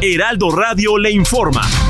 Heraldo Radio le informa.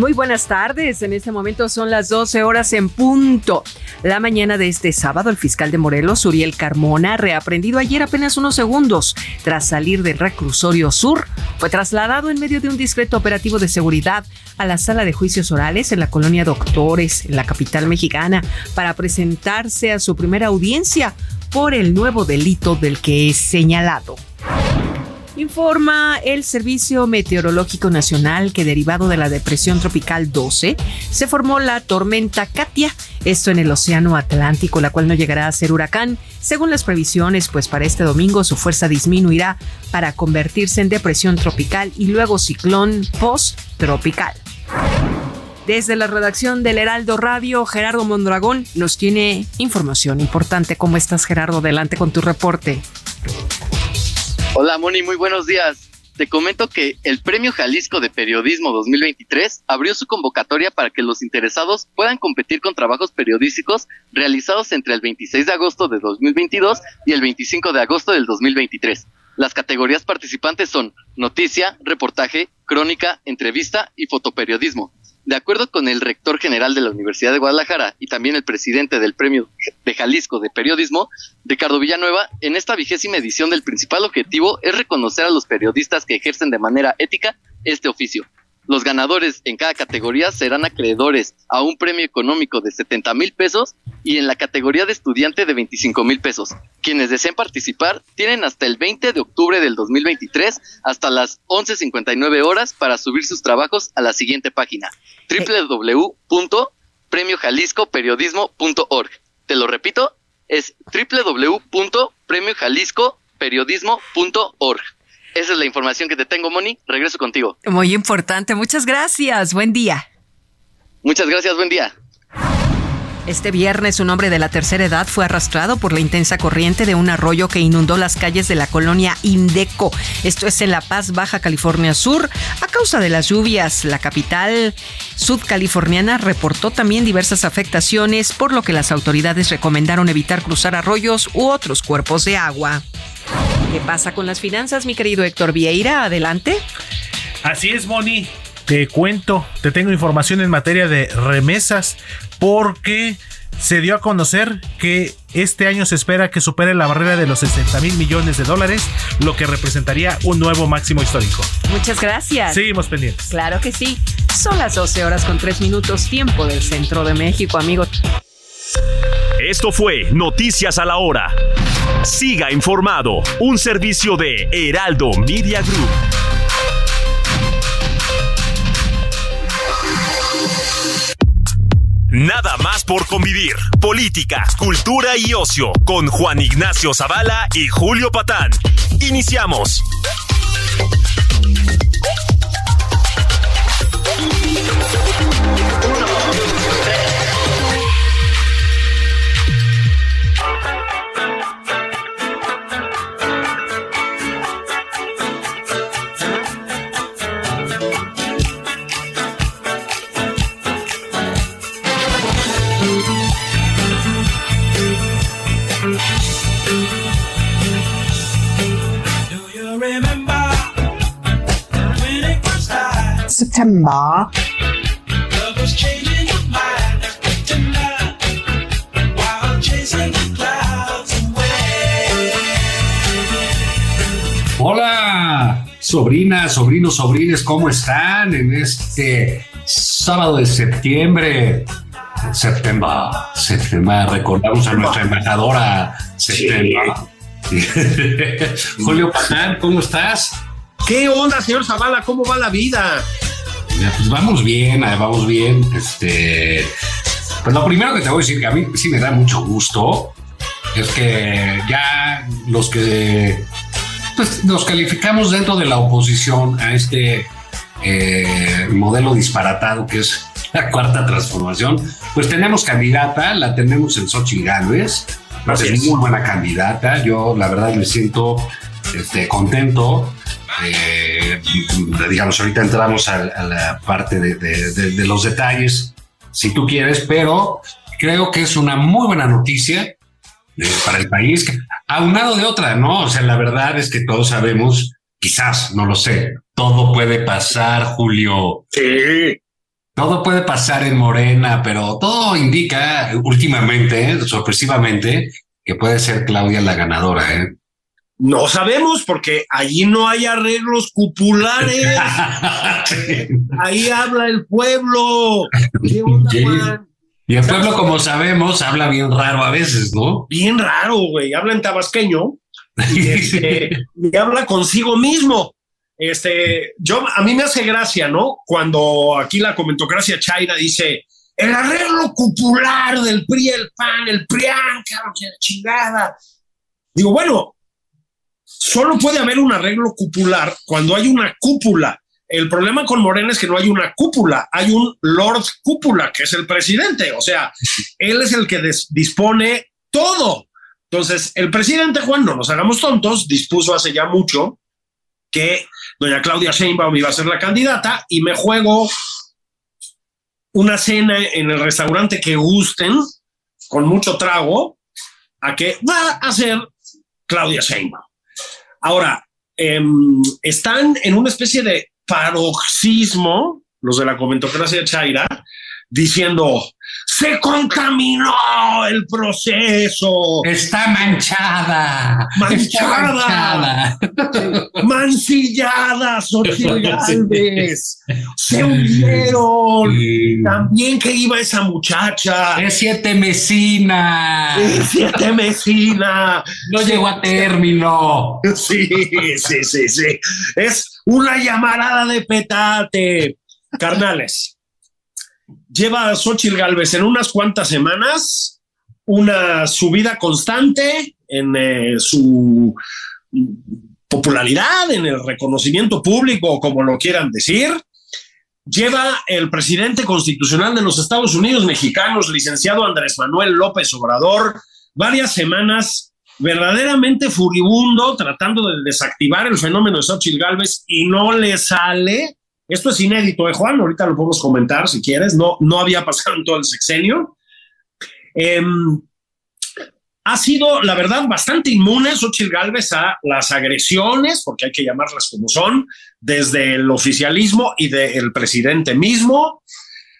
Muy buenas tardes. En este momento son las 12 horas en punto. La mañana de este sábado, el fiscal de Morelos, Uriel Carmona, reaprendido ayer apenas unos segundos tras salir del reclusorio sur, fue trasladado en medio de un discreto operativo de seguridad a la sala de juicios orales en la colonia Doctores, en la capital mexicana, para presentarse a su primera audiencia por el nuevo delito del que es señalado. Informa el Servicio Meteorológico Nacional que derivado de la depresión tropical 12 se formó la tormenta Katia, esto en el Océano Atlántico, la cual no llegará a ser huracán. Según las previsiones, pues para este domingo su fuerza disminuirá para convertirse en depresión tropical y luego ciclón post-tropical. Desde la redacción del Heraldo Radio, Gerardo Mondragón nos tiene información importante. ¿Cómo estás, Gerardo? Adelante con tu reporte. Hola Moni, muy buenos días. Te comento que el Premio Jalisco de Periodismo 2023 abrió su convocatoria para que los interesados puedan competir con trabajos periodísticos realizados entre el 26 de agosto de 2022 y el 25 de agosto del 2023. Las categorías participantes son noticia, reportaje, crónica, entrevista y fotoperiodismo. De acuerdo con el rector general de la Universidad de Guadalajara y también el presidente del Premio de Jalisco de Periodismo, Ricardo Villanueva, en esta vigésima edición del principal objetivo es reconocer a los periodistas que ejercen de manera ética este oficio. Los ganadores en cada categoría serán acreedores a un premio económico de 70 mil pesos y en la categoría de estudiante de 25 mil pesos. Quienes deseen participar tienen hasta el 20 de octubre del 2023 hasta las 11.59 horas para subir sus trabajos a la siguiente página www.premiojaliscoperiodismo.org. Te lo repito, es www.premiojaliscoperiodismo.org. Esa es la información que te tengo, Moni. Regreso contigo. Muy importante. Muchas gracias. Buen día. Muchas gracias. Buen día. Este viernes un hombre de la tercera edad fue arrastrado por la intensa corriente de un arroyo que inundó las calles de la colonia Indeco. Esto es en La Paz, Baja California Sur. A causa de las lluvias, la capital sudcaliforniana reportó también diversas afectaciones, por lo que las autoridades recomendaron evitar cruzar arroyos u otros cuerpos de agua. ¿Qué pasa con las finanzas, mi querido Héctor Vieira? Adelante. Así es, Moni. Te cuento, te tengo información en materia de remesas porque se dio a conocer que este año se espera que supere la barrera de los 60 mil millones de dólares, lo que representaría un nuevo máximo histórico. Muchas gracias. Seguimos pendientes. Claro que sí. Son las 12 horas con 3 minutos tiempo del centro de México, amigos. Esto fue Noticias a la Hora. Siga informado, un servicio de Heraldo Media Group. Nada más por convivir. Política, cultura y ocio con Juan Ignacio Zavala y Julio Patán. Iniciamos. September. Hola, sobrinas, sobrinos, sobrines, ¿cómo están en este sábado de septiembre? Septiembre, septiembre, recordamos a nuestra embajadora Septiembre. Julio Patán, ¿cómo estás? ¿Qué onda, señor Zavala? ¿Cómo va la vida? Pues vamos bien, eh, vamos bien. Este, pues lo primero que te voy a decir que a mí sí me da mucho gusto es que ya los que pues, nos calificamos dentro de la oposición a este eh, modelo disparatado que es la cuarta transformación, pues tenemos candidata, la tenemos en Xochitl Gálvez, es muy buena candidata, yo la verdad me siento este, contento. Eh, digamos, ahorita entramos a, la parte de, de, los detalles, si tú quieres, pero creo que es una muy buena noticia eh, para el país, aunado de otra, ¿no? O sea, la verdad es que todos sabemos, quizás, no lo sé, todo puede pasar, Julio. Sí. Todo puede pasar en Morena, pero todo indica últimamente, sorpresivamente, que puede ser Claudia la ganadora. ¿eh? No sabemos porque allí no hay arreglos cupulares. Ahí habla el pueblo. Y el pueblo, como sabemos, habla bien raro a veces, ¿no? Bien raro, güey. Habla en tabasqueño y, este, y habla consigo mismo. Este, yo, a mí me hace gracia, ¿no? Cuando aquí la comentocracia chaira dice el arreglo cupular del PRI, el PAN, el PRIAN, cabrón, chingada. Digo, bueno, solo puede haber un arreglo cupular cuando hay una cúpula. El problema con Morena es que no hay una cúpula, hay un Lord Cúpula, que es el presidente. O sea, él es el que dispone todo. Entonces, el presidente Juan, no nos hagamos tontos, dispuso hace ya mucho que doña Claudia Sheinbaum iba a ser la candidata y me juego una cena en el restaurante que gusten, con mucho trago, a que va a ser Claudia Sheinbaum. Ahora, em, están en una especie de paroxismo, los de la comentocracia Chaira, diciendo, se contaminó el proceso. Está manchada. Manchada. Mancillada, Se hundieron. También que iba esa muchacha. Es siete mesina. Es siete mesina. No llegó a término. Sí, sí, sí, sí. Es una llamarada de petate. Carnales lleva a Xochitl Galvez en unas cuantas semanas una subida constante en eh, su popularidad, en el reconocimiento público, como lo quieran decir. Lleva el presidente constitucional de los Estados Unidos mexicanos, licenciado Andrés Manuel López Obrador, varias semanas verdaderamente furibundo tratando de desactivar el fenómeno de Xochitl Galvez y no le sale esto es inédito, ¿eh, Juan? Ahorita lo podemos comentar si quieres. No, no había pasado en todo el sexenio. Em, ha sido, la verdad, bastante inmune Xochitl Galvez a las agresiones, porque hay que llamarlas como son, desde el oficialismo y del presidente mismo.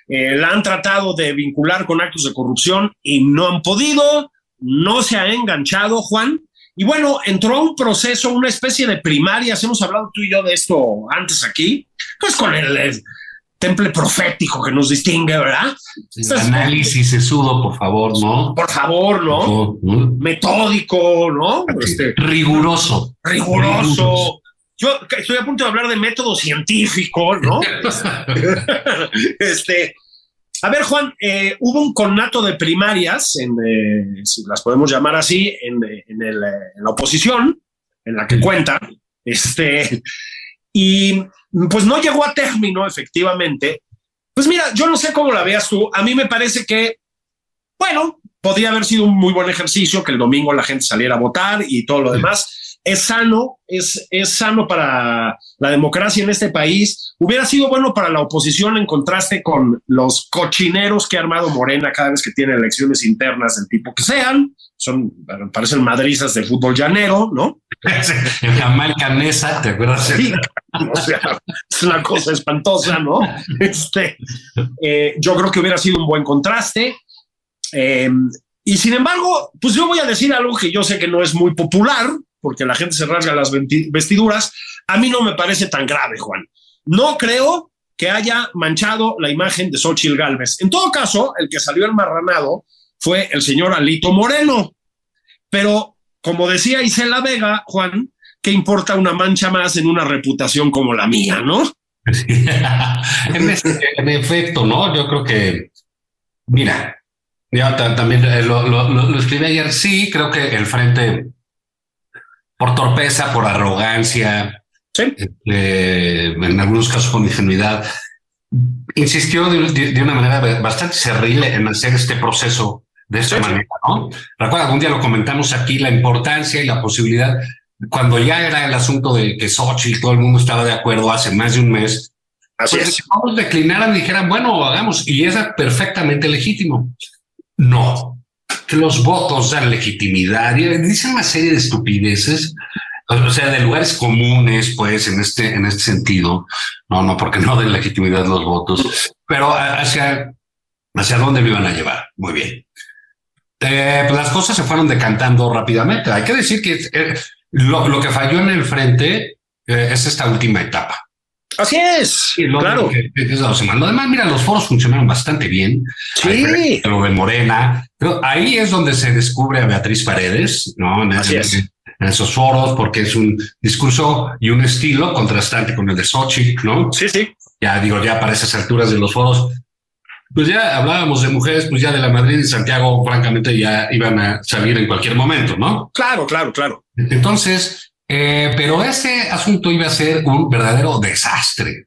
Eh, la han tratado de vincular con actos de corrupción y no han podido. No se ha enganchado, Juan. Y bueno, entró un proceso, una especie de primarias. Hemos hablado tú y yo de esto antes aquí pues con el, temple profético que nos distingue, ¿verdad? El análisis sesudo, por favor, ¿no? Por favor, ¿no? Metódico, ¿no? Este, riguroso. Riguroso. Yo estoy a punto de hablar de método científico, ¿no? este, a ver, Juan, eh, hubo un connato de primarias, en, eh, si las podemos llamar así, en, en, el, en la oposición, en la que cuenta, este, y pues no llegó a término, efectivamente. Pues mira, yo no sé cómo la veas tú. A mí me parece que, bueno, podría haber sido un muy buen ejercicio que el domingo la gente saliera a votar y todo lo demás. Es sano, es, es sano para la democracia en este país. Hubiera sido bueno para la oposición en contraste con los cochineros que ha armado Morena cada vez que tiene elecciones internas del tipo que sean. Son, parecen madrizas de fútbol llanero, ¿no? Canesa, ¿te acuerdas? Sí, o sea, es una cosa espantosa, ¿no? Este, eh, yo creo que hubiera sido un buen contraste. Em, y sin embargo, pues yo voy a decir algo que yo sé que no es muy popular, porque la gente se rasga las vestiduras. A mí no me parece tan grave, Juan. No creo que haya manchado la imagen de Xochitl Galvez. En todo caso, el que salió el marranado fue el señor Alito Moreno. Pero como decía Isela Vega, Juan, ¿qué importa una mancha más en una reputación como la mía, no? en, efecto, ¿no? Yo creo que, mira, ya también eh, lo, lo, escribí ayer, sí, creo que el frente, por torpeza, por arrogancia, este, en algunos casos con ingenuidad, insistió de, una manera bastante cerril en hacer este proceso de esta manera, ¿no? Recuerda, algún día lo comentamos aquí, la importancia y la posibilidad, cuando ya era el asunto de que Sochi todo el mundo estaba de acuerdo hace más de un mes, Así pues es. todos declinaran y dijeran, bueno, hagamos, y era perfectamente legítimo. No, los votos dan legitimidad, y dicen una serie de estupideces, o sea, de lugares comunes, pues, en este, en este sentido, no, no, porque no den legitimidad los votos, pero hacia, hacia dónde lo iban a llevar. Muy bien. Eh, pues las cosas se fueron decantando rápidamente. Hay que decir que eh, lo, que falló en el frente eh, es esta última etapa. Así es, claro. Que, Lo demás, mira, los foros funcionaron bastante bien. Sí. Lo de Morena. Pero ahí es donde se descubre a Beatriz Paredes, ¿no? En, Así es. en esos foros, porque es un discurso y un estilo contrastante con el de Sochi, ¿no? Sí, sí. Ya digo, ya para esas alturas de los foros, pues ya hablábamos de mujeres, pues ya de la Madrid y Santiago, francamente, ya iban a salir en cualquier momento, ¿no? Claro, claro, claro. Entonces, eh, pero este asunto iba a ser un verdadero desastre.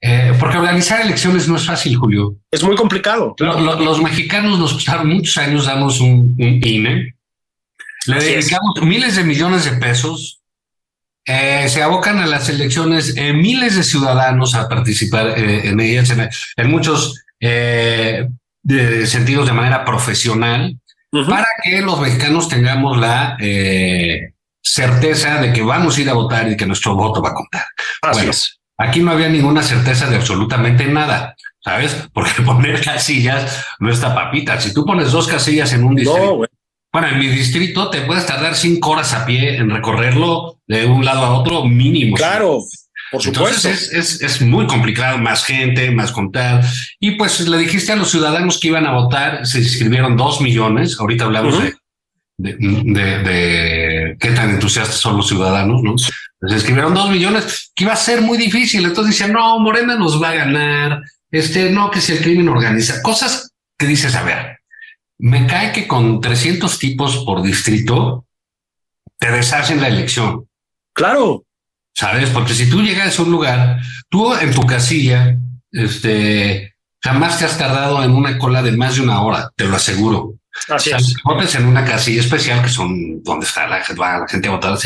Eh, porque organizar elecciones no es fácil, Julio. Es muy complicado. los mexicanos nos costaron muchos años darnos un, INE. Le dedicamos miles de millones de pesos eh, se abocan a las elecciones miles de ciudadanos a participar en ellas, en, muchos sentidos de manera profesional, para que los mexicanos tengamos la certeza de que vamos a ir a votar y que nuestro voto va a contar. bueno, aquí no había ninguna certeza de absolutamente nada. ¿Sabes? Porque poner casillas no está papita. Si tú pones dos casillas en un distrito, bueno, en mi distrito te puedes tardar cinco horas a pie en recorrerlo de un lado a otro mínimo. Claro, por supuesto. Entonces es, es, muy complicado, más gente, más contar. Y pues le dijiste a los ciudadanos que iban a votar, se inscribieron dos millones. Ahorita hablamos de, de, qué tan entusiastas son los ciudadanos, ¿no? Se inscribieron dos millones, que iba a ser muy difícil. Entonces decían, no, Morena nos va a ganar. Este, no, que si el crimen organiza. Cosas que dices, a ver, me cae que con 300 tipos por distrito te deshacen la elección. Claro. ¿Sabes? Porque si tú llegas a un lugar, tú en tu casilla, este, jamás te has tardado en una cola de más de una hora, te lo aseguro. Así es. Votes en una casilla especial que son donde está la, la gente a votar.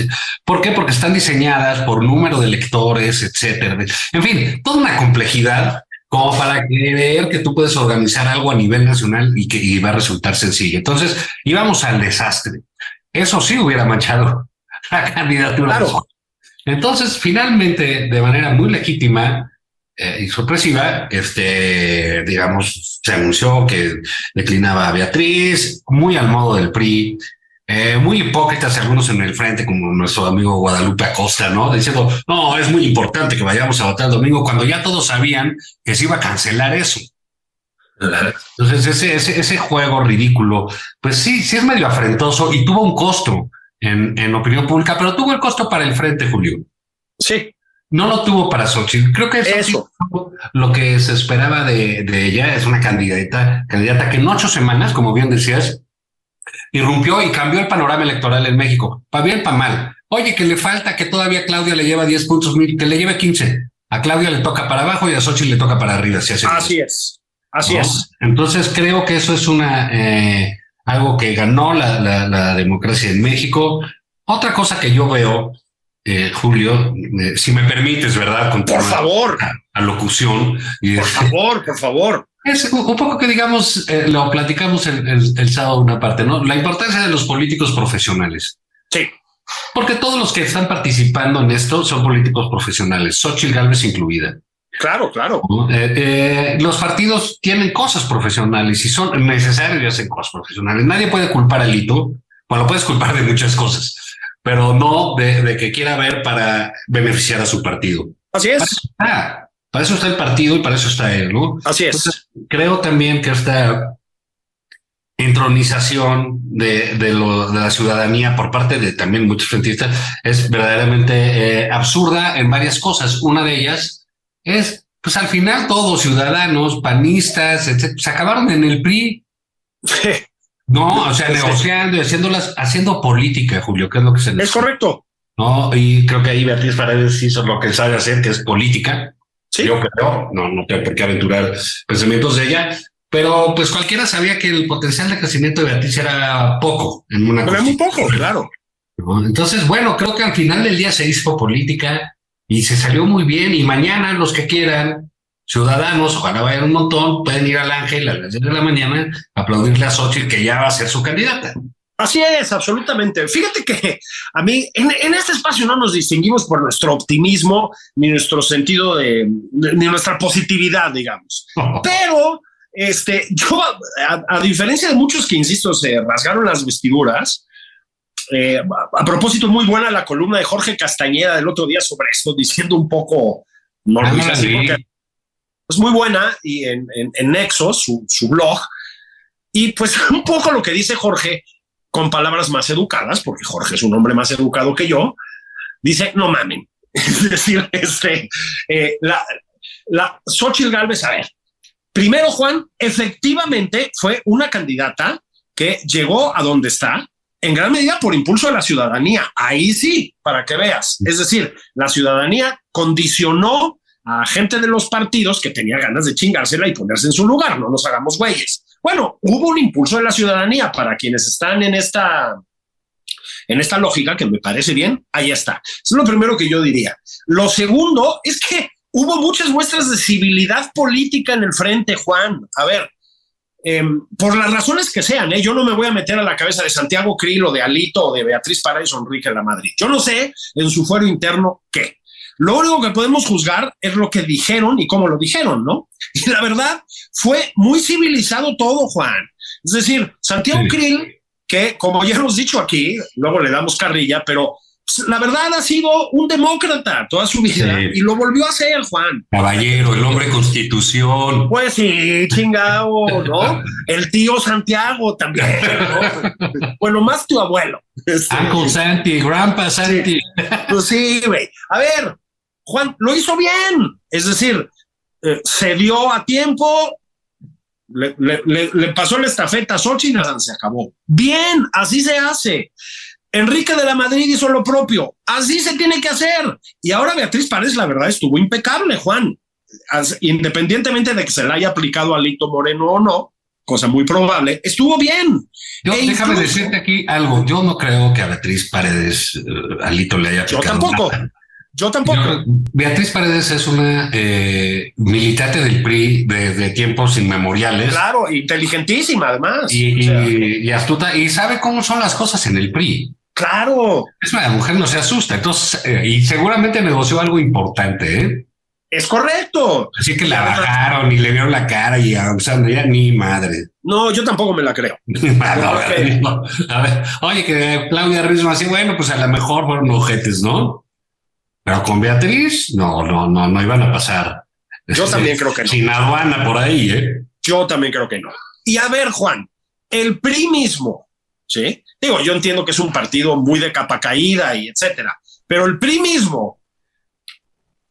¿Por qué? Porque están diseñadas por número de electores, etcétera. En fin, toda una complejidad como para creer que tú puedes organizar algo a nivel nacional y que iba va a resultar sencillo. Entonces íbamos al desastre. Eso sí hubiera manchado la candidatura. Entonces, finalmente, de manera muy legítima eh, y sorpresiva, este, digamos, se anunció que declinaba a Beatriz, muy al modo del PRI, eh, muy hipócritas algunos en el frente, como nuestro amigo Guadalupe Acosta, ¿no? Diciendo, no, es muy importante que vayamos a votar el domingo, cuando ya todos sabían que se iba a cancelar eso. Entonces, ese, ese, ese juego ridículo, pues sí, sí es medio afrentoso y tuvo un costo en, en opinión pública, pero tuvo el costo para el frente, Julio. Sí. No lo tuvo para Xochitl. Creo que eso lo que se esperaba de, de ella es una candidata, candidata que en ocho semanas, como bien decías, irrumpió y cambió el panorama electoral en México, para bien, para mal. Oye, que le falta que todavía Claudia le lleva 10 puntos, que le lleve 15. A Claudia le toca para abajo y a Xochitl le toca para arriba. así es, así es. Entonces creo que eso es una eh, algo que ganó la, la, democracia en México. Otra cosa que yo veo, eh, Julio, eh, si me permites, ¿verdad? Con por favor. A, locución. Y, por favor, por favor. Es un poco que digamos, eh, lo platicamos el, el, sábado una parte, ¿no? La importancia de los políticos profesionales. Sí. Porque todos los que están participando en esto son políticos profesionales, Xochitl Galvez incluida. Claro, claro. Eh, eh, los partidos tienen cosas profesionales y son necesarios y hacen cosas profesionales. Nadie puede culpar a Lito, bueno, lo puedes culpar de muchas cosas, pero no de, que quiera ver para beneficiar a su partido. Así es. Ah, para eso está el partido y para eso está él, ¿no? Así es. creo también que esta entronización de, de, lo, de la ciudadanía por parte de también muchos frentistas es verdaderamente eh, absurda en varias cosas. Una de ellas es, pues al final todos ciudadanos, panistas, etcétera, se acabaron en el PRI. No, o sea, negociando y haciéndolas, haciendo política, Julio, que es lo que se Es correcto. No, y creo que ahí Beatriz Paredes hizo lo que sabe hacer, que es política. Sí. Yo creo, no, no tengo por qué aventurar pensamientos de ella, pero pues cualquiera sabía que el potencial de crecimiento de Beatriz era poco en una Pero muy poco, claro. ¿no? Entonces, bueno, creo que al final del día se hizo política y se salió muy bien. Y mañana los que quieran, ciudadanos, ojalá vayan un montón, pueden ir al Ángel a las 10 de la mañana, aplaudirle a Xochitl que ya va a ser su candidata. Así es, absolutamente. Fíjate que a mí en, en, este espacio no nos distinguimos por nuestro optimismo ni nuestro sentido de, ni nuestra positividad, digamos. Pero este, yo, a, a, diferencia de muchos que, insisto, se rasgaron las vestiduras, eh, a, a, propósito, muy buena la columna de Jorge Castañeda del otro día sobre esto, diciendo un poco, no lo así, porque es muy buena y en, en, en Nexos, su, su blog, y pues un poco lo que dice Jorge, con palabras más educadas, porque Jorge es un hombre más educado que yo, dice, no mamen. Es decir, este, eh, la, la Xochitl Galvez, a ver, primero, Juan, efectivamente fue una candidata que llegó a donde está en gran medida por impulso de la ciudadanía. Ahí sí, para que veas. Es decir, la ciudadanía condicionó a gente de los partidos que tenía ganas de chingársela y ponerse en su lugar. No nos hagamos güeyes. Bueno, hubo un impulso de la ciudadanía para quienes están en esta, en esta lógica que me parece bien. Ahí está. Es lo primero que yo diría. Lo segundo es que hubo muchas muestras de civilidad política en el frente, Juan. A ver, eh, por las razones que sean, ¿eh? yo no me voy a meter a la cabeza de Santiago Krill o de Alito o de Beatriz Paredes o Enrique La Madrid. Yo no sé en su fuero interno qué. Lo único que podemos juzgar es lo que dijeron y cómo lo dijeron, ¿no? Y la verdad fue muy civilizado todo, Juan. Es decir, Santiago sí. Krill, que como ya hemos dicho aquí, luego le damos carrilla, pero pues, la verdad ha sido un demócrata toda su vida sí. y lo volvió a hacer, Juan. Caballero, el hombre constitución. Pues sí, chingado, ¿no? El tío Santiago también, ¿no? bueno, más tu abuelo. Este, Uncle Santi, Grandpa Santi. Pues sí, güey. A ver, Juan, lo hizo bien. Es decir, eh, se dio a tiempo, le, le, le, le pasó la estafeta a Xochitl, se acabó. Bien, así se hace. Enrique de la Madrid hizo lo propio. Así se tiene que hacer. Y ahora Beatriz Paredes, la verdad, estuvo impecable, Juan. As, independientemente de que se le haya aplicado a Lito Moreno o no, cosa muy probable, estuvo bien. Yo, e déjame incluso, decirte aquí algo. Yo no creo que a Beatriz Paredes, uh, a Lito le haya aplicado. Yo tampoco. Nada. Yo tampoco. Yo, Beatriz Paredes es una eh, militante del PRI desde tiempos inmemoriales. Claro, inteligentísima además. Y, o sea, y, y, astuta, y sabe cómo son las cosas en el PRI. Claro. Es una mujer no se asusta, entonces, eh, y seguramente negoció algo importante, ¿eh? Es correcto. Así que la bajaron y le vieron la cara y o sea, ya ni madre. No, yo tampoco me la creo. no, a ver, oye, que Claudia Rizzo así, bueno, pues a lo mejor fueron ojetes, ¿no? Pero con Beatriz, no, no, no, no iban a pasar. Yo también creo que no. Sin aduana por ahí, ¿eh? Yo también creo que no. Y a ver, Juan, el PRI mismo, ¿sí? Digo, yo entiendo que es un partido muy de capa caída y etcétera, pero el PRI mismo,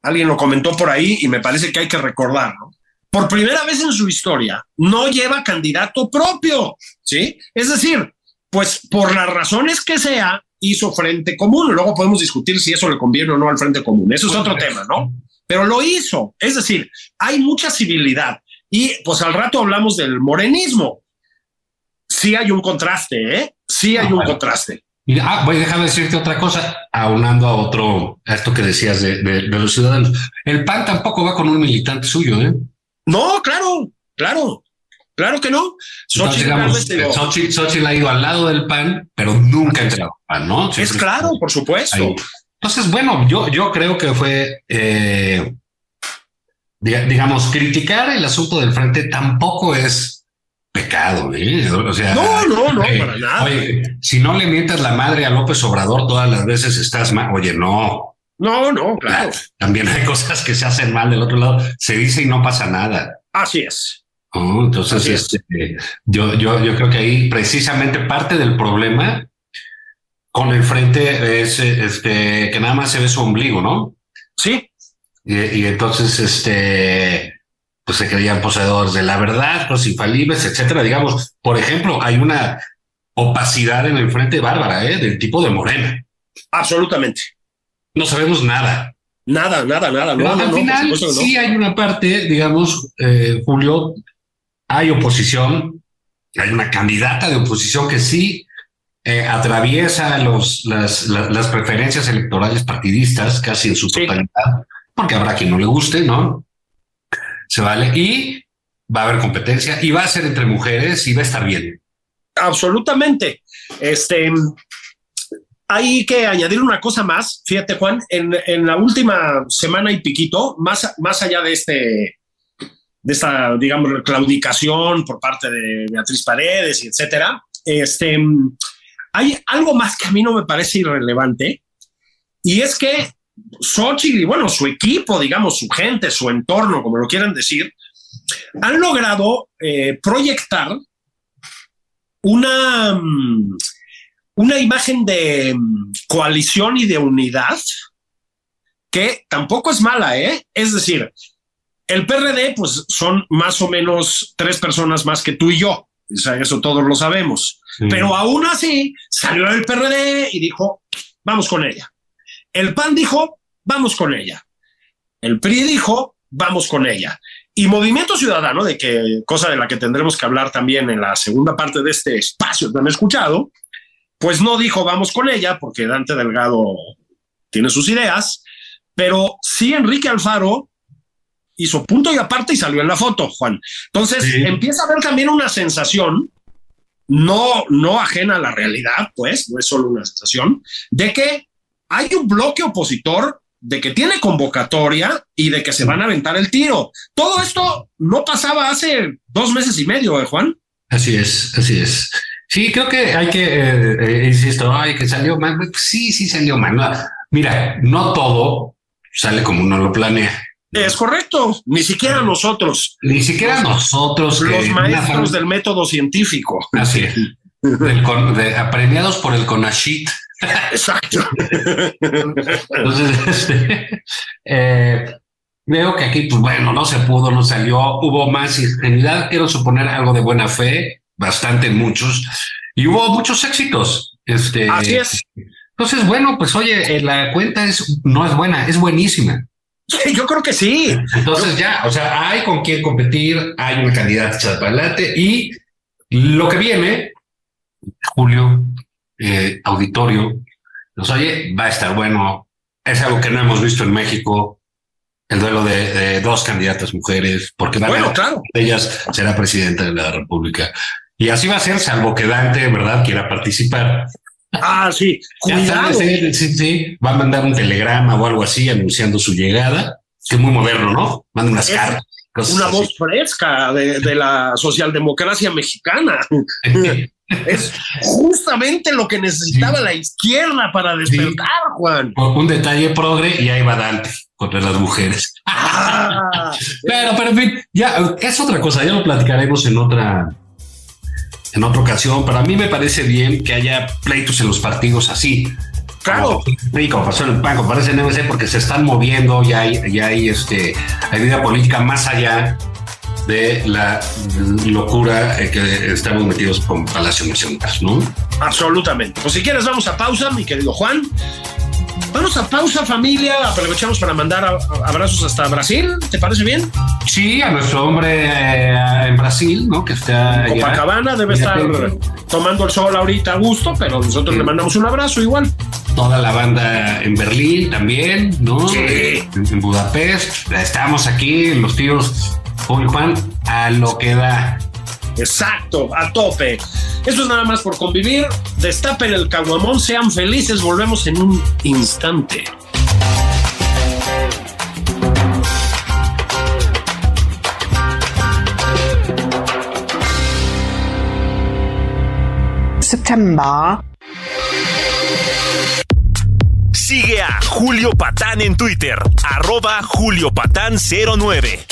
alguien lo comentó por ahí y me parece que hay que recordarlo. Por primera vez en su historia, no lleva candidato propio, ¿sí? Es decir, pues por las razones que sea, hizo frente común. Luego podemos discutir si eso le conviene o no al frente común. Eso es otro tema, ¿no? Pero lo hizo. Es decir, hay mucha civilidad. Y pues al rato hablamos del morenismo. Sí hay un contraste, ¿eh? Sí hay ah, un bueno. contraste. Ah, voy a dejar de decirte otra cosa, aunando a otro, a esto que decías de, de, de, los ciudadanos. El PAN tampoco va con un militante suyo, ¿eh? No, claro, claro. Claro que no. Xochitl, Xochitl, ha ido al lado del PAN, pero nunca ha entrado al PAN, ¿no? Siempre es claro, por supuesto. Ahí. Entonces, bueno, yo, yo creo que fue, eh, digamos, criticar el asunto del frente tampoco es pecado, ¿eh? O sea, no, no, no, eh, para nada. Oye, si no le mientas la madre a López Obrador todas las veces estás mal. Oye, no. No, no, claro. También hay cosas que se hacen mal del otro lado. Se dice y no pasa nada. Así es. Entonces, este, yo, yo, yo creo que ahí precisamente parte del problema con el frente es este, que nada más se ve su ombligo, ¿no? Sí. Y, entonces, este, pues se creían poseedores de la verdad, los infalibles, etcétera. Digamos, por ejemplo, hay una opacidad en el frente bárbara, ¿eh? del tipo de Morena. Absolutamente. No sabemos nada. Nada, nada, nada. No, al final sí hay una parte, digamos, eh, Julio, hay oposición, hay una candidata de oposición que sí eh, atraviesa los, las, las, preferencias electorales partidistas casi en su totalidad, porque habrá quien no le guste, ¿no? Se vale. Y va a haber competencia y va a ser entre mujeres y va a estar bien. Absolutamente. Este, hay que añadir una cosa más. Fíjate, Juan, en, en, la última semana y piquito, más, más allá de este, de esta, digamos, claudicación por parte de Beatriz Paredes y etcétera, este, hay algo más que a mí no me parece irrelevante y es que Xochitl y bueno, su equipo, digamos, su gente, su entorno, como lo quieran decir, han logrado eh, proyectar una, mm, una imagen de mm, coalición y de unidad que tampoco es mala, ¿eh? Es decir, el PRD, pues son más o menos tres personas más que tú y yo. O sea, eso todos lo sabemos. Pero aún así salió el PRD y dijo, vamos con ella. El PAN dijo, vamos con ella. El PRI dijo, vamos con ella. Y Movimiento Ciudadano, de que cosa de la que tendremos que hablar también en la segunda parte de este espacio han escuchado, pues no dijo vamos con ella, porque Dante Delgado tiene sus ideas, pero sí Enrique Alfaro hizo punto y aparte y salió en la foto, Juan. Entonces empieza a haber también una sensación, no, no ajena a la realidad, pues, no es solo una sensación, de que hay un bloque opositor, de que tiene convocatoria y de que se van a aventar el tiro. Todo esto no pasaba hace dos meses y medio, ¿eh, Juan? Así es, así es. Sí, creo que hay que, eh, eh, insisto, ay, que salió mal. Pues sí, sí salió mal. mira, no todo sale como uno lo planea. Es correcto, ni siquiera nosotros. Ni siquiera nosotros. Los maestros del método científico. Así es. apremiados por el CONACHIT. Exacto. Entonces, este, eh, veo que aquí, pues bueno, no se pudo, no salió, hubo más ingenuidad, quiero suponer algo de buena fe, bastante muchos, y hubo muchos éxitos. Este, Así es. Entonces, bueno, pues oye, eh, la cuenta es, no es buena, es buenísima. yo creo que sí. Entonces ya, o sea, hay con quién competir, hay una candidata adelante y lo que viene, Julio, eh, auditorio, nos oye, va a estar bueno. Es algo que no hemos visto en México, el duelo de, dos candidatas mujeres, porque bueno, claro. ellas será presidenta de la República. Y así va a ser, salvo que Dante, ¿verdad?, quiera participar. Ah, sí, cuidado. Sí, sí, sí, va a mandar un telegrama o algo así anunciando su llegada, que es muy moderno, ¿no? Manda unas cartas. Una voz fresca de, de, la socialdemocracia mexicana. es justamente lo que necesitaba la izquierda para despertar, Juan. Un detalle progre y ahí va Dante contra las mujeres. Ah. pero, pero en fin, ya es otra cosa, ya lo platicaremos en otra en otra ocasión, pero a mí me parece bien que haya pleitos en los partidos así. Claro. Y como pasó en el PAN, como parece en MC, porque se están moviendo, ya hay, ya hay, este, hay vida política más allá de la locura en que estamos metidos con Palacio Nacional, ¿no? Absolutamente. Pues si quieres, vamos a pausa, mi querido Juan. Vamos a pausa, familia. Aprovechamos para mandar abrazos hasta Brasil. ¿Te parece bien? Sí, a nuestro hombre eh, en Brasil, ¿no? Que está. En Copacabana debe estar tomando el sol ahorita a gusto, pero nosotros le mandamos un abrazo igual. Toda la banda en Berlín también, ¿no? Sí. En, Budapest. Estamos aquí, los tíos, Juan, a lo que da. Exacto, a tope. Esto es nada más por convivir. Destapen el caguamón, sean felices. Volvemos en un instante. September. Sigue a Julio Patán en Twitter, arroba Julio Patán 09.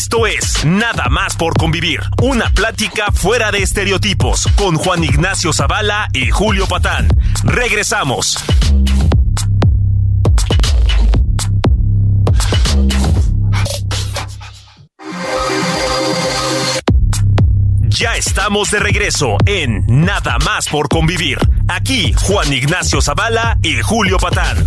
Esto es Nada más por convivir, una plática fuera de estereotipos con Juan Ignacio Zavala y Julio Patán. Regresamos. Ya estamos de regreso en Nada más por convivir. Aquí Juan Ignacio Zavala y Julio Patán.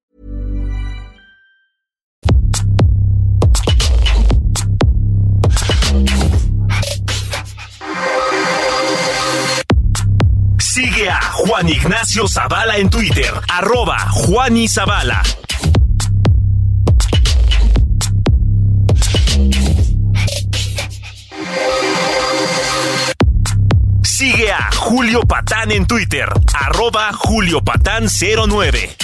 Sigue a Juan Ignacio Zavala en Twitter, arroba Juan Zavala. Sigue a Julio Patán en Twitter, arroba Julio Patán 09.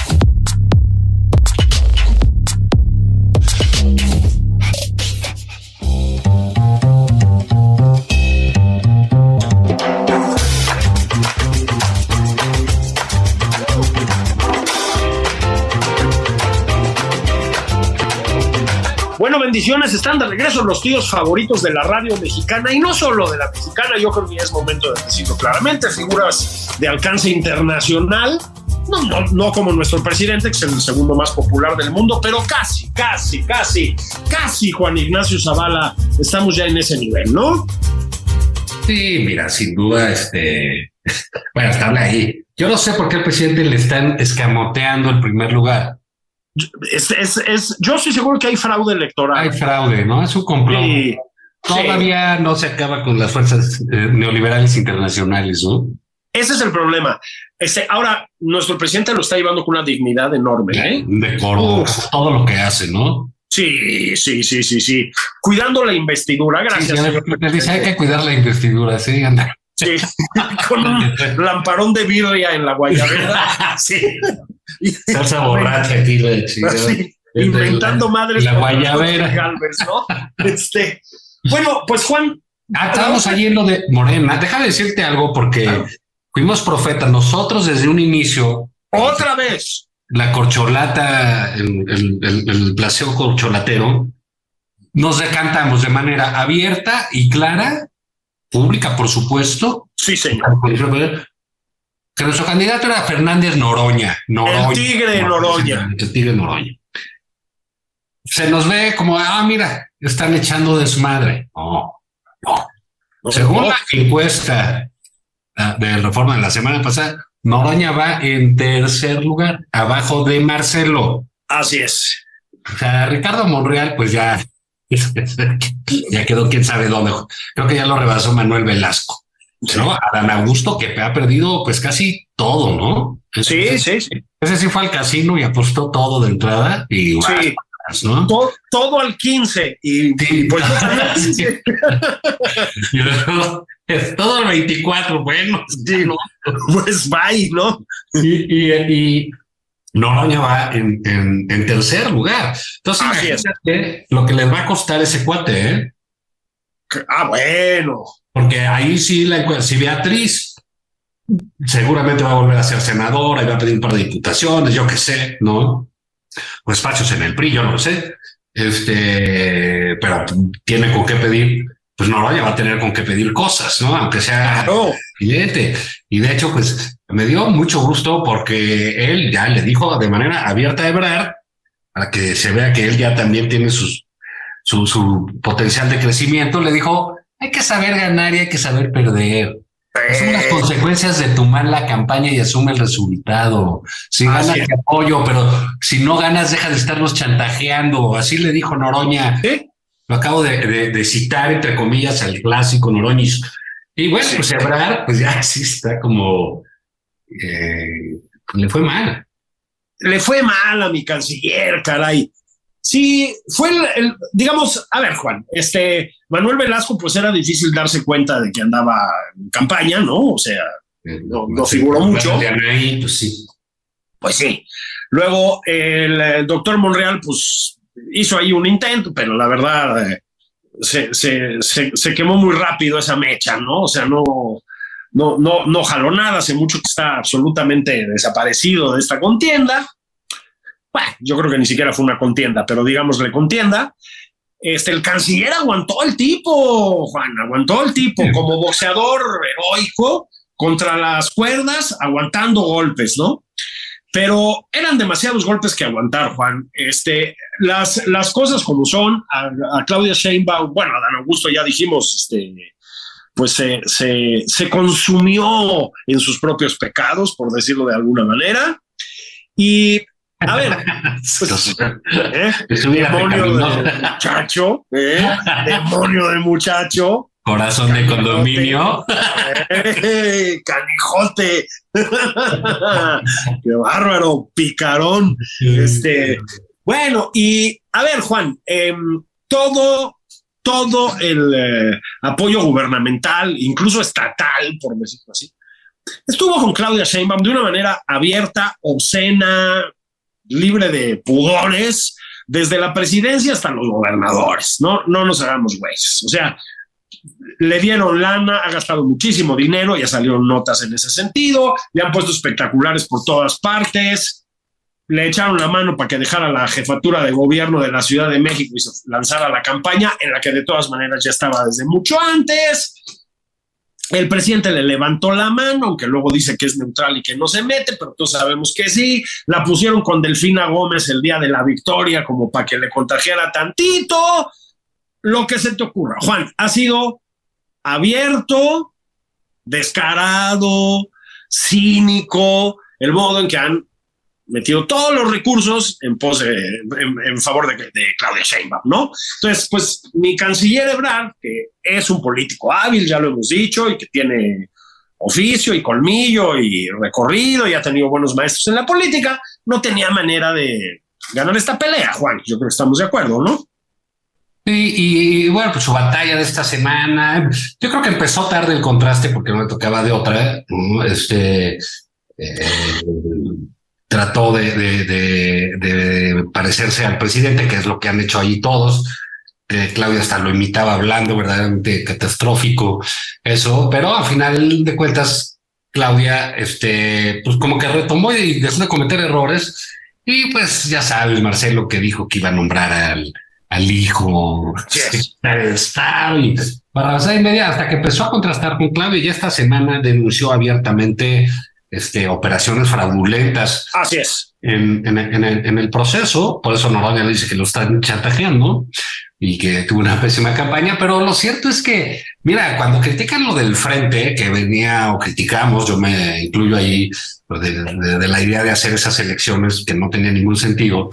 Bueno, bendiciones, están de regreso los tíos favoritos de la radio mexicana y no solo de la mexicana, yo creo que ya es momento de decirlo claramente, figuras de alcance internacional, no, no, no como nuestro presidente, que es el segundo más popular del mundo, pero casi, casi, casi, casi Juan Ignacio Zavala, estamos ya en ese nivel, ¿no? Sí, mira, sin duda, este, bueno, estable ahí. Yo no sé por qué al presidente le están escamoteando el primer lugar. Es, es, es, yo estoy seguro que hay fraude electoral. Hay fraude, ¿no? Es un complot. Sí, Todavía no se acaba con las fuerzas eh, neoliberales internacionales, ¿no? Ese es el problema. Este, ahora, nuestro presidente lo está llevando con una dignidad enorme. ¿eh? Decoro, Uf. todo lo que hace, ¿no? Sí, sí, sí, sí, sí. Cuidando la investidura, gracias. Sí, señor dice, hay que cuidar la investidura, sí, anda. Sí, con un lamparón de birria en la guayabera. Sí. Salsa borracha aquí, la. Sí, inventando madres. La guayabera. Galvez, ¿no? Este, bueno, pues Juan, Ah, estábamos allí en lo de Morena. Déjame decirte algo porque fuimos profetas. Nosotros desde un inicio, otra vez. la corcholata, el, el, el, el placeo corcholatero, nos decantamos de manera abierta y clara, pública, por supuesto, Sí, señor. que nuestro candidato era Fernández Noroña. Noroña El tigre Noroña. El tigre Noroña. Se nos ve como, ah, mira, están echando desmadre. No, no. Según la encuesta de reforma de la semana pasada, Noroña va en tercer lugar, abajo de Marcelo. Así es. O sea, Ricardo Monreal, pues ya, ya quedó quién sabe dónde. Creo que ya lo rebasó Manuel Velasco. ¿no? Adán Augusto, que ha perdido pues casi todo, ¿no? Sí, Ese- sí, sí. Ese sí fue al casino y apostó todo de entrada y Sí. ¿no? Todo, todo al 15 y, y pues todo el 24, bueno, Sí, ¿no? pues bye, ¿no? Y, y, y Noroña va en, en, en tercer lugar. Entonces, imagínate lo que les va a costar ese cuate, ¿eh? Ah, bueno. Porque ahí sí, la, si Beatriz seguramente va a volver a ser senadora y va a pedir un par de diputaciones, yo qué sé, ¿no? O espacios en el PRI, yo no lo sé. Este, pero tiene con qué pedir, pues Noroña va a tener con qué pedir cosas, ¿no? Aunque sea Claro. evidente. Y de hecho, pues me dio mucho gusto porque él ya le dijo de manera abierta a Ebrard para que se vea que él ya también tiene sus, su, su potencial de crecimiento. Le dijo, hay que saber ganar y hay que saber perder. Son las consecuencias de tu mala campaña y asume el resultado. Si ganas, te apoyo, pero si no ganas, deja de estarnos chantajeando. Así le dijo Noroña. Lo acabo de, de- de citar, entre comillas, al clásico Noroñis. Y bueno, pues Ebrard, pues ya sí está como... eh, le fue mal. le fue mal a mi canciller, caray. Sí, fue el, digamos, a ver, Juan, este Manuel Velasco, pues era difícil darse cuenta de que andaba en campaña, ¿no? O sea, eh, no, figuró mucho. pues sí. Pues sí. Luego el, doctor Monreal, pues hizo ahí un intento, pero la verdad eh, se, se, se, quemó muy rápido esa mecha, ¿no? O sea, no, no, no, no jaló nada, hace mucho que está absolutamente desaparecido de esta contienda yo creo que ni siquiera fue una contienda, pero digámosle contienda. Este, el canciller aguantó el tipo, Juan, aguantó el tipo como boxeador heroico contra las cuerdas, aguantando golpes, ¿no? Pero eran demasiados golpes que aguantar, Juan. Este, las, las cosas como son, a, Claudia Sheinbaum, bueno, a Dan Augusto ya dijimos, este, pues se, se, se consumió en sus propios pecados, por decirlo de alguna manera. Y a ver, pues, ¿eh? demonio de muchacho, ¿eh? demonio de muchacho. Corazón de condominio. Eh, canijote. Qué bárbaro, picarón. Este, bueno, y a ver, Juan, em, todo, todo el eh, apoyo gubernamental, incluso estatal, por decirlo así, estuvo con Claudia Sheinbaum de una manera abierta, obscena, libre de pudores, desde la presidencia hasta los gobernadores, ¿no? No nos hagamos güeyes. O sea, le dieron lana, ha gastado muchísimo dinero, ya salieron notas en ese sentido, le han puesto espectaculares por todas partes, le echaron la mano para que dejara la jefatura de gobierno de la Ciudad de México y se lanzara la campaña, en la que de todas maneras ya estaba desde mucho antes. El presidente le levantó la mano, aunque luego dice que es neutral y que no se mete, pero todos sabemos que sí. La pusieron con Delfina Gómez el día de la victoria como para que le contagiara tantito. Lo que se te ocurra. Juan, ha sido abierto, descarado, cínico, el modo en que han metido todos los recursos en, en, favor de, Claudia Sheinbaum, ¿no? Entonces, pues mi canciller Ebrard, que es un político hábil, ya lo hemos dicho, y que tiene oficio y colmillo y recorrido y ha tenido buenos maestros en la política, no tenía manera de ganar esta pelea, Juan. Yo creo que estamos de acuerdo, ¿no? Y, bueno, pues su batalla de esta semana, yo creo que empezó tarde el contraste porque no le tocaba de otra. Este, eh, trató de, parecerse al presidente, que es lo que han hecho ahí todos. Eh, Claudia hasta lo imitaba hablando, verdaderamente catastrófico, eso, pero al final de cuentas, Claudia, este, pues como que retomó y dejó de cometer errores. Y pues ya sabes, Marcelo, que dijo que iba a nombrar al, al hijo Estado y para avanzar inmediata hasta que empezó a contrastar con Claudia. Y esta semana denunció abiertamente este, operaciones fraudulentas. Así es. En, el, proceso, por eso Noroña dice que lo están chantajeando y que tuvo una pésima campaña, pero lo cierto es que, mira, cuando critican lo del frente que venía o criticamos, yo me incluyo ahí pues, de, la idea de hacer esas elecciones que no tenía ningún sentido,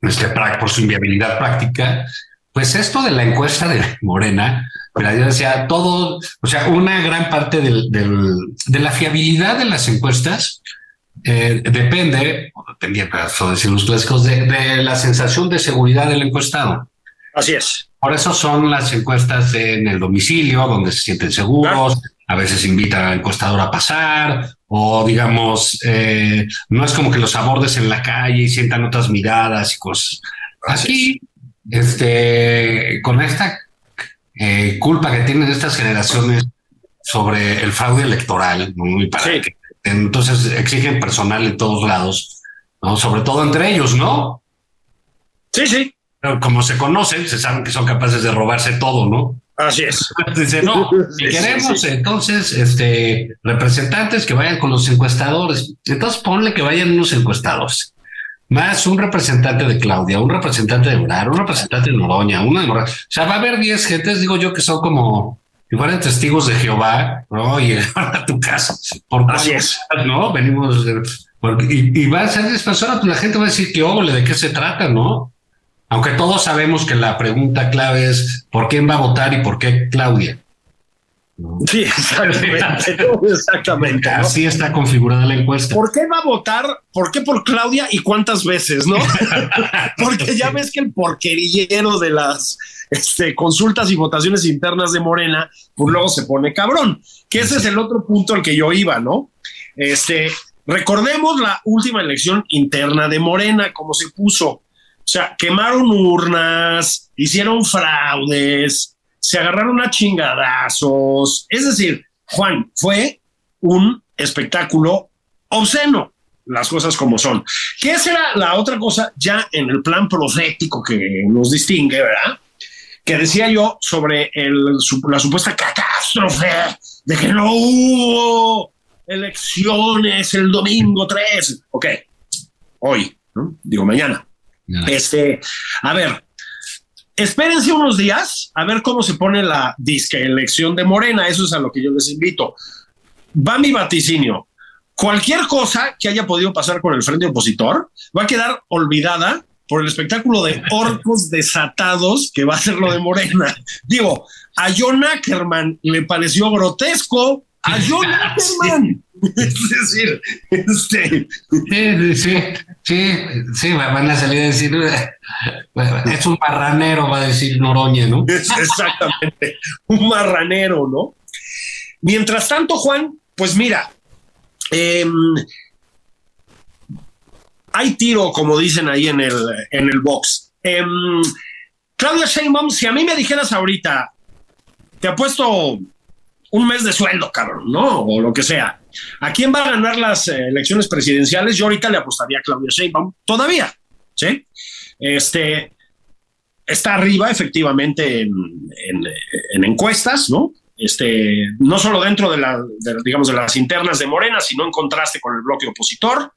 este, por su inviabilidad práctica, pues esto de la encuesta de Morena, pero yo decía, todo, o sea, una gran parte del, de la fiabilidad de las encuestas eh, depende, depende, para decir los clásicos, de, de, la sensación de seguridad del encuestado. Así es. Por eso son las encuestas en el domicilio, donde se sienten seguros, a veces invitan al encuestador a pasar, o digamos, eh, no es como que los abordes en la calle y sientan otras miradas y cosas. Aquí, este, con esta eh, culpa que tienen estas generaciones sobre el fraude electoral, entonces exigen personal en todos lados, ¿no? Sobre todo entre ellos, ¿no? Sí, sí. Pero como se conocen, se saben que son capaces de robarse todo, ¿no? Así es. Dice, no, si queremos entonces este representantes que vayan con los encuestadores. Entonces ponle que vayan unos encuestadores más un representante de Claudia, un representante de Brar, un representante de Noroña, una de O sea, va a haber 10 gentes, digo yo, que son como igual testigos de Jehová, ¿no? Y a tu casa. Por Así es. ¿No? Venimos. y, va a ser personas, pues la gente va a decir que óvole, de qué se trata, ¿no? Aunque todos sabemos que la pregunta clave es ¿por quién va a votar y por qué Claudia? Sí, exactamente. exactamente Así está configurada la encuesta. ¿Por qué va a votar? ¿Por qué por Claudia y cuántas veces? No, porque ya ves que el porquerillero de las este, consultas y votaciones internas de Morena, pues luego se pone cabrón. Que ese es el otro punto al que yo iba, ¿no? Este, recordemos la última elección interna de Morena, cómo se puso. O sea, quemaron urnas, hicieron fraudes, se agarraron a chingadazos. Es decir, Juan, fue un espectáculo obsceno, las cosas como son. Que esa era la otra cosa ya en el plan profético que nos distingue, ¿verdad? Que decía yo sobre el, la supuesta catástrofe de que no hubo elecciones el domingo 3. Ok, hoy, ¿no? digo mañana. Este, a ver, espérense unos días a ver cómo se pone la disque elección de Morena. Eso es a lo que yo les invito. Va mi vaticinio. Cualquier cosa que haya podido pasar con el frente opositor va a quedar olvidada por el espectáculo de orcos desatados que va a ser lo de Morena. Digo, a John Ackerman le pareció grotesco. A John Ackerman. Es decir, este. Sí, sí, sí, sí, van a salir a decir, es un marranero, va a decir Noroña, ¿no? Exactamente, un marranero, ¿no? Mientras tanto, Juan, pues mira, eh, hay tiro, como dicen ahí en el, en el box. Eh, Claudia Sheinbaum, si a mí me dijeras ahorita, te apuesto un mes de sueldo, cabrón, ¿no? O lo que sea. ¿A quién va a ganar las eh, elecciones presidenciales? Yo ahorita le apostaría a Claudia Sheinbaum, todavía, ¿sí? Este, está arriba efectivamente en, en, en encuestas, ¿no? Este, no solo dentro de, la, de, digamos, de las internas de Morena, sino en contraste con el bloque opositor.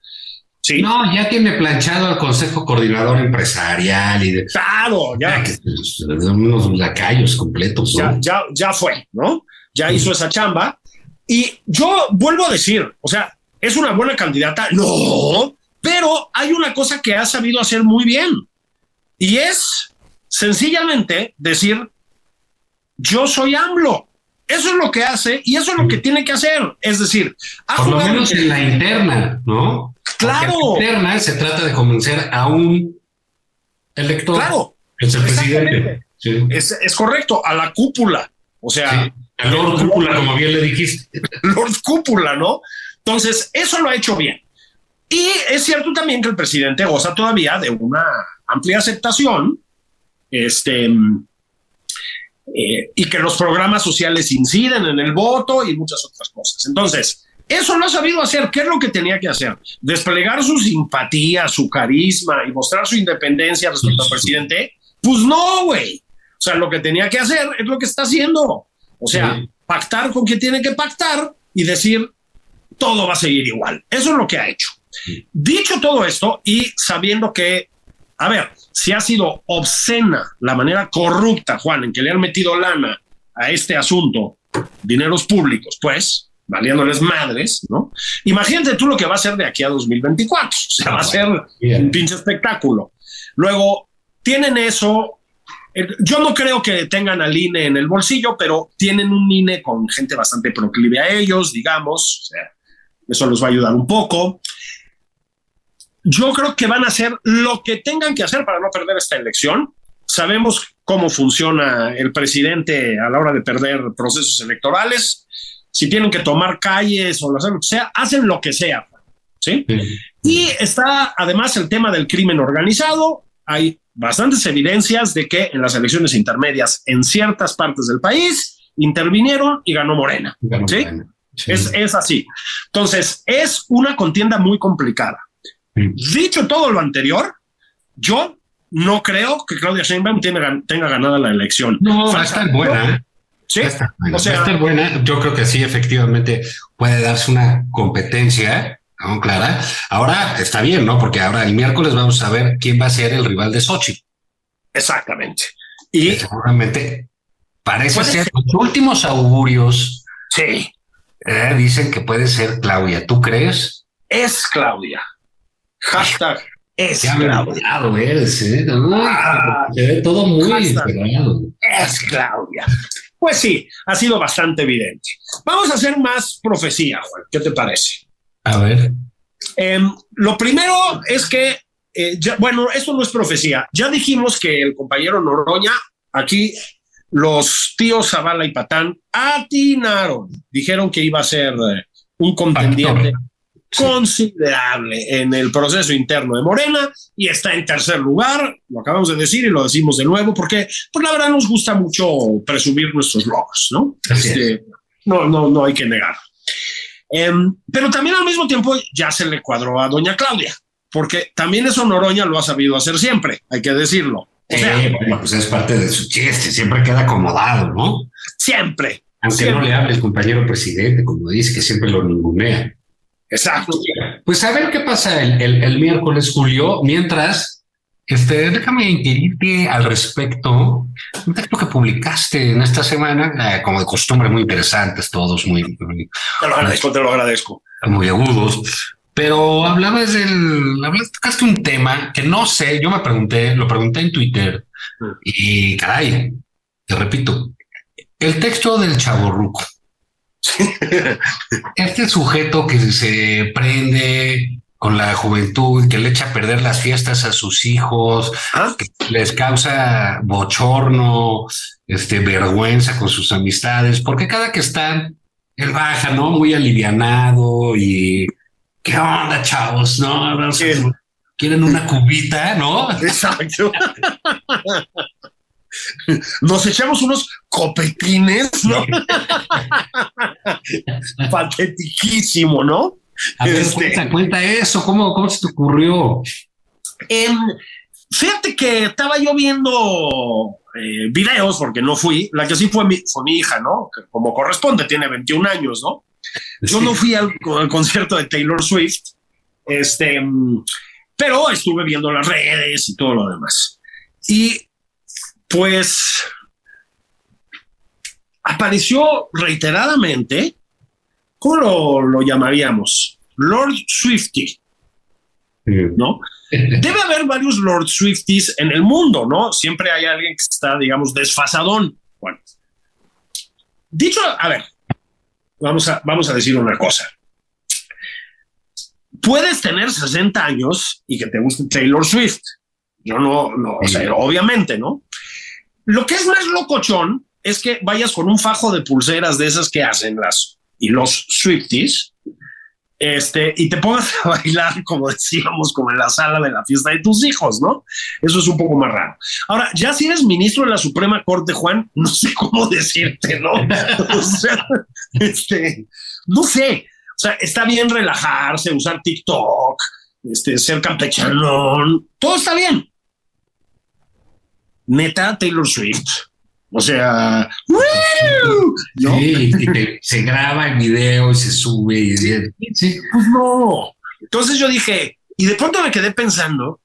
Sí. No, ya tiene planchado al Consejo Coordinador Empresarial y de. Claro, ya. ya que, unos lacayos completos. ¿no? Ya, ya, ya fue, ¿no? Ya hizo esa chamba. Y yo vuelvo a decir, o sea, ¿es una buena candidata? No, pero hay una cosa que ha sabido hacer muy bien. Y es sencillamente decir, yo soy AMLO. Eso es lo que hace y eso es lo que tiene que hacer. Es decir, por lo menos en la interna, ¿no? Claro. Porque en la interna se trata de convencer a un elector. Claro. Es el presidente. Sí. Es, es, correcto, a la cúpula. O sea, sí. Lord Cúpula, como bien le dijiste. Lord Cúpula, ¿no? Entonces, eso lo ha hecho bien. Y es cierto también que el presidente goza todavía de una amplia aceptación. Este eh, y que los programas sociales inciden en el voto y muchas otras cosas. Entonces, eso lo ha sabido hacer. ¿Qué es lo que tenía que hacer? Desplegar su simpatía, su carisma y mostrar su independencia respecto al presidente. Pues no, güey. O sea, lo que tenía que hacer es lo que está haciendo. O sea, sí. pactar con quien tiene que pactar y decir todo va a seguir igual. Eso es lo que ha hecho. Sí. Dicho todo esto y sabiendo que, a ver, si ha sido obscena la manera corrupta, Juan, en que le han metido lana a este asunto, dineros públicos, pues, valiéndoles madres, ¿no? Imagínate tú lo que va a ser de aquí a 2024. O sea, va a ser Bien. un pinche espectáculo. Luego, tienen eso. Yo no creo que tengan al INE en el bolsillo, pero tienen un INE con gente bastante proclive a ellos, digamos. O sea, eso les va a ayudar un poco yo creo que van a hacer lo que tengan que hacer para no perder esta elección. Sabemos cómo funciona el presidente a la hora de perder procesos electorales. Si tienen que tomar calles o hacer lo que sea, hacen lo que sea. ¿sí? sí. Y está además el tema del crimen organizado. Hay bastantes evidencias de que en las elecciones intermedias en ciertas partes del país intervinieron y ganó Morena. Ganó ¿sí? Morena. Sí. Es, es así. Entonces, es una contienda muy complicada. Dicho todo lo anterior, yo no creo que Claudia Sheinbaum tenga, tenga ganada la elección. No, va a estar buena. Sí, o sea, va a estar buena. Yo creo que sí, efectivamente puede darse una competencia, ¿no, Clara? Ahora está bien, ¿no? Porque ahora el miércoles vamos a ver quién va a ser el rival de Sochi. Exactamente. Y seguramente parece ser los últimos augurios. Sí. Eh, dicen que puede ser Claudia. ¿Tú crees? Es Claudia. Hashtag es eres, ¿eh? Ah, se ve todo muy esperado. es, Claudia. Pues sí, ha sido bastante evidente. Vamos a hacer más profecía, Juan. ¿Qué te parece? A ver. Em, lo primero es que, eh, ya, bueno, esto no es profecía. Ya dijimos que el compañero Noroña, aquí los tíos Zavala y Patán atinaron, dijeron que iba a ser eh, un contendiente considerable en el proceso interno de Morena y está en tercer lugar, lo acabamos de decir y lo decimos de nuevo porque pues la verdad nos gusta mucho presumir nuestros logros, ¿no? Este, no, no, no hay que negar. Em, pero también al mismo tiempo ya se le cuadró a doña Claudia, porque también eso Noroña lo ha sabido hacer siempre, hay que decirlo. O sea, bueno, pues es parte de su chiste, siempre queda acomodado, ¿no? siempre. Aunque siempre. no le hable el compañero presidente, como dice, que siempre lo ningunea. Exacto. Pues a ver qué pasa el, el- el miércoles, Julio. Mientras, este, déjame inquirirte al respecto. Un texto que publicaste en esta semana, eh, como de costumbre, muy interesantes, todos muy, muy, Te lo agradezco, te lo agradezco. muy agudos. Pero hablabas del, hablaste tocaste un tema que no sé, yo me pregunté, lo pregunté en Twitter y caray, te repito, el texto del chaborruco. Este sujeto que se prende con la juventud, que le echa a perder las fiestas a sus hijos, ¿Ah? que les causa bochorno, este, vergüenza con sus amistades, porque cada que están, él baja, ¿no? Muy alivianado y ¿qué onda, chavos? ¿No? Quieren una cubita, ¿no? Exacto. Nos echamos unos copetines, ¿no? Patetiquísimo, ¿no? A ver, Este- cuenta, cuenta eso, ¿cómo, cómo se te ocurrió? Em, fíjate que estaba yo viendo eh, videos, porque no fui, la que sí fue mi, fue mi hija, ¿no? Como corresponde, tiene 21 años, ¿no? Yo Sí. no fui al, al concierto de Taylor Swift, este, pero estuve viendo las redes y todo lo demás. Y pues apareció reiteradamente, ¿cómo lo, lo llamaríamos? Lord Swifty, ¿no? Debe haber varios Lord Swifties en el mundo, ¿no? Siempre hay alguien que está, digamos, desfasadón. Bueno, dicho, a ver, vamos a, vamos a decir una cosa. Puedes tener 60 años y que te guste Taylor Swift. Yo no, no, o sea, obviamente, ¿no? Lo que es más locochón es que vayas con un fajo de pulseras de esas que hacen las y los Swifties, este, y te pongas a bailar, como decíamos, como en la sala de la fiesta de tus hijos, ¿no? Eso es un poco más raro. Ahora, ya si eres ministro de la Suprema Corte, Juan, no sé cómo decirte, ¿no? o sea, este, no sé. O sea, está bien relajarse, usar TikTok, este, ser campechanón, todo está bien. Neta, Taylor Swift. O sea, ¡woo! ¿no? Sí, y se graba el video y se sube. Y, sí. Pues no. Entonces yo dije, y de pronto me quedé pensando,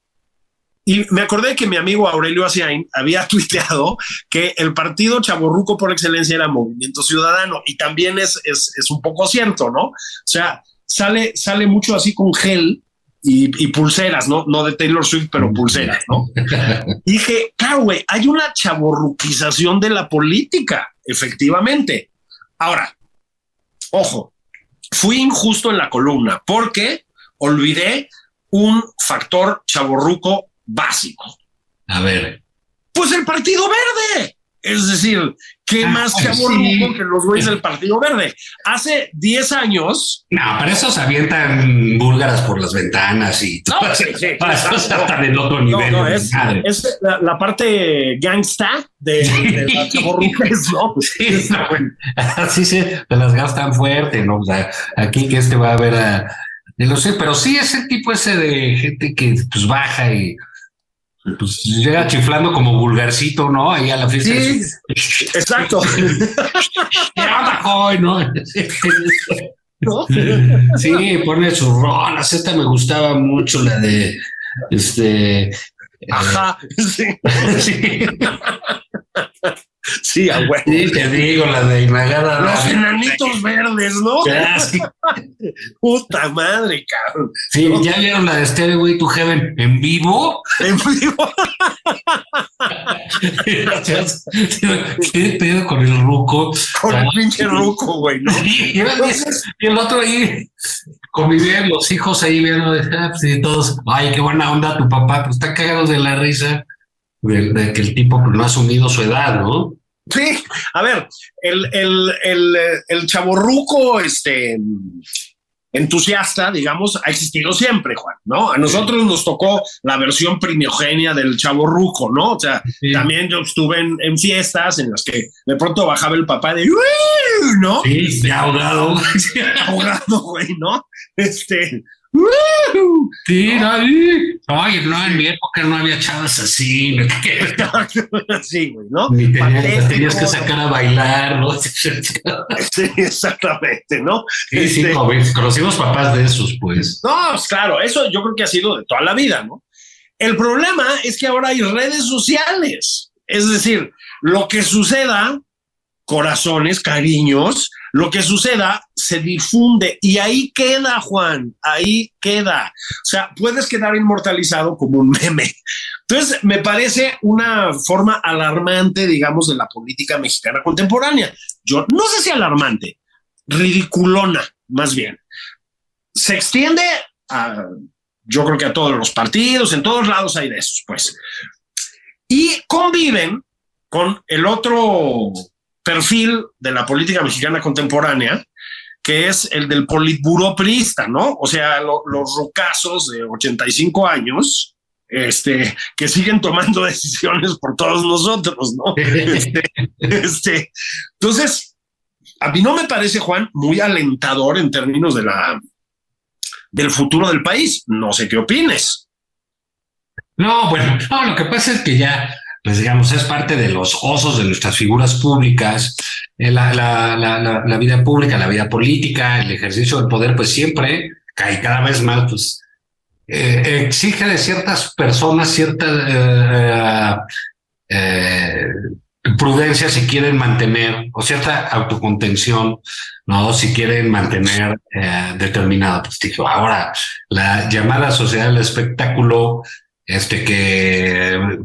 y me acordé que mi amigo Aurelio Asiain había tuiteado que el partido chaborruco por excelencia era Movimiento Ciudadano, y también es, es, es un poco cierto, ¿no? O sea, sale, sale mucho así con gel y, y pulseras, ¿no? No de Taylor Swift, pero pulseras, ¿no? Y dije, claro, güey, hay una chaborruquización de la política, efectivamente. Ahora, ojo, fui injusto en la columna porque olvidé un factor chaborruco básico. A ver. Pues el Partido Verde. Es decir, ¿qué Ah, más sí. chaborruco que los güeyes del Partido Verde? Hace 10 años. No, para eso se avientan búlgaras por las ventanas y No, sí, sí, para eso exacto. están en otro nivel. no, es, la, la parte gangsta de, de. Sí, así se las gastan fuerte, ¿no? O sea, aquí que este va a ver a. Lo sé, pero sí ese tipo ese de gente que pues baja y pues llega chiflando como vulgarcito, ¿no? Ahí a la fiesta. Sí, exacto. Ya bajó, ¿no? ¿No? Sí, pone sus rolas. Esta me gustaba mucho, la de este. Ajá. Sí, Sí, sí, a huevo. sí, te digo, la de Inagada. Los enanitos verdes, ¿no? Sí, Puta madre, cabrón. sí, ya vieron la de Stairway to Heaven en vivo. En vivo. ¿Qué pedo con el ruco? Con el pinche ruco, güey, ¿no? Y el otro ahí convivían los hijos ahí viendo ah, pues, y todos, ay, qué buena onda tu papá, pues está cagado de la risa de, que el tipo no ha asumido su edad, ¿no? Sí, a ver, el, el, el, el chaborruco, este, entusiasta, digamos, ha existido siempre, Juan, ¿no? A nosotros nos tocó la versión primogenia del chavo ruco, ¿no? O sea, también yo estuve en, fiestas en las que de pronto bajaba el papá de, ¿no? Sí, ahogado. ahogado, güey, ¿no? Este, Sí, Oye, no, en mi época no había chavas así. sí, güey, ¿no? Ni tenías, que sacar a bailar, ¿no? sí, exactamente, ¿no? Sí, sí, este, conocimos papás de esos, pues. No, pues, claro, eso yo creo que ha sido de toda la vida, ¿no? El problema es que ahora hay redes sociales. Es decir, lo que suceda, corazones, cariños, lo que suceda se difunde y ahí queda, Juan, ahí queda. O sea, puedes quedar inmortalizado como un meme. Entonces, me parece una forma alarmante, digamos, de la política mexicana contemporánea. Yo no sé si alarmante, ridiculona, más bien. Se extiende a, yo creo que a todos los partidos, en todos lados hay de esos, pues. Y conviven con el otro perfil de la política mexicana contemporánea, que es el del politburo priista, ¿no? O sea, los rocazos de 85 años, este, que siguen tomando decisiones por todos nosotros, ¿no? este, este, entonces, a mí no me parece, Juan, muy alentador en términos de la, del futuro del país. No sé qué opines. No, bueno, no, lo que pasa es que ya pues digamos, es parte de los osos de nuestras figuras públicas, eh, la, vida pública, la vida política, el ejercicio del poder, pues siempre, y cada vez más, pues eh, exige de ciertas personas cierta eh, prudencia si quieren mantener, o cierta autocontención, ¿no? Si quieren mantener determinado prestigio. Ahora, la llamada sociedad del espectáculo, este que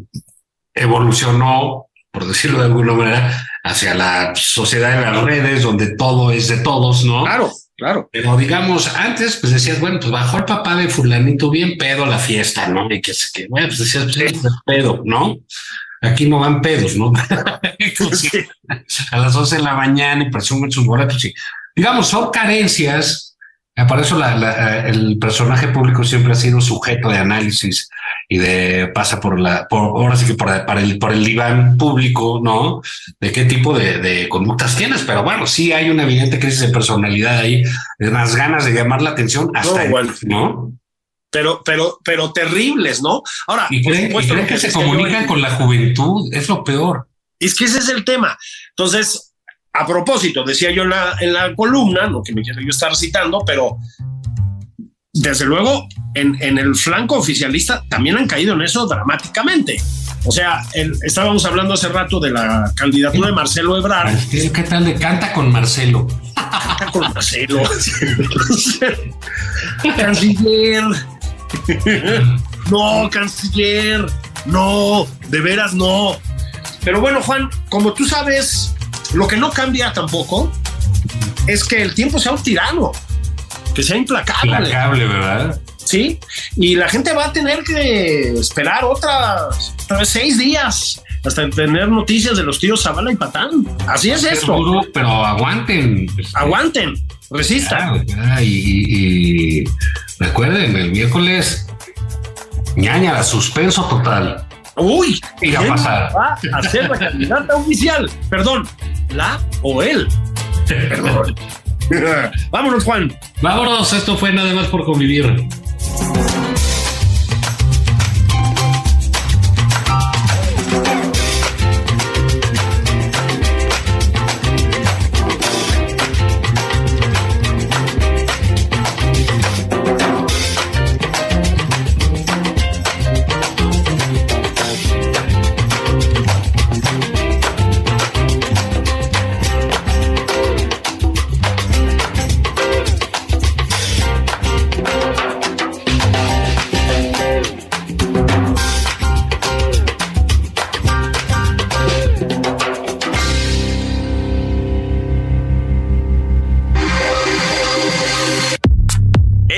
evolucionó, por decirlo de alguna manera, hacia la sociedad de las redes, donde todo es de todos, ¿no? Claro, claro. Pero digamos, antes, pues decías, bueno, pues bajó el papá de fulanito bien pedo la fiesta, ¿no? Y que, que bueno, pues decías, pues pedo, ¿no? Aquí no van pedos, ¿no? A las 11 de la mañana y presumen sus boletos. Y, digamos, son carencias por eso la, el personaje público siempre ha sido sujeto de análisis y de pasa por la, por, ahora sí que por, el, por el diván público, ¿no? De qué tipo de, de, conductas tienes, pero bueno, sí hay una evidente crisis de personalidad ahí, de unas ganas de llamar la atención hasta, no, ¿no? Pero, pero, pero terribles, ¿no? Ahora, y creen, que, se comunican con la juventud, es lo peor. Es que ese es el tema. Entonces, a propósito, decía yo en la, en la columna, no que me quiero yo estar citando, pero desde luego en, en, el flanco oficialista también han caído en eso dramáticamente. O sea, estábamos hablando hace rato de la candidatura de Marcelo Ebrard. ¿Qué, tal de canta con Marcelo? Canta con Marcelo. canciller. no, canciller. No, de veras no. Pero bueno, Juan, como tú sabes, lo que no cambia tampoco es que el tiempo sea un tirano, que sea implacable. Implacable, ¿verdad? Sí, y la gente va a tener que esperar otras, vez seis días hasta tener noticias de los tíos Zavala y Patán. Así es esto. pero aguanten. Aguanten, resistan. y, recuerden, el miércoles, ñaña, suspenso total. Uy, ¿qué a pasar? Va a ser la candidata oficial. Perdón, la o él. Perdón. Vámonos, Juan. Vámonos, esto fue nada más por convivir.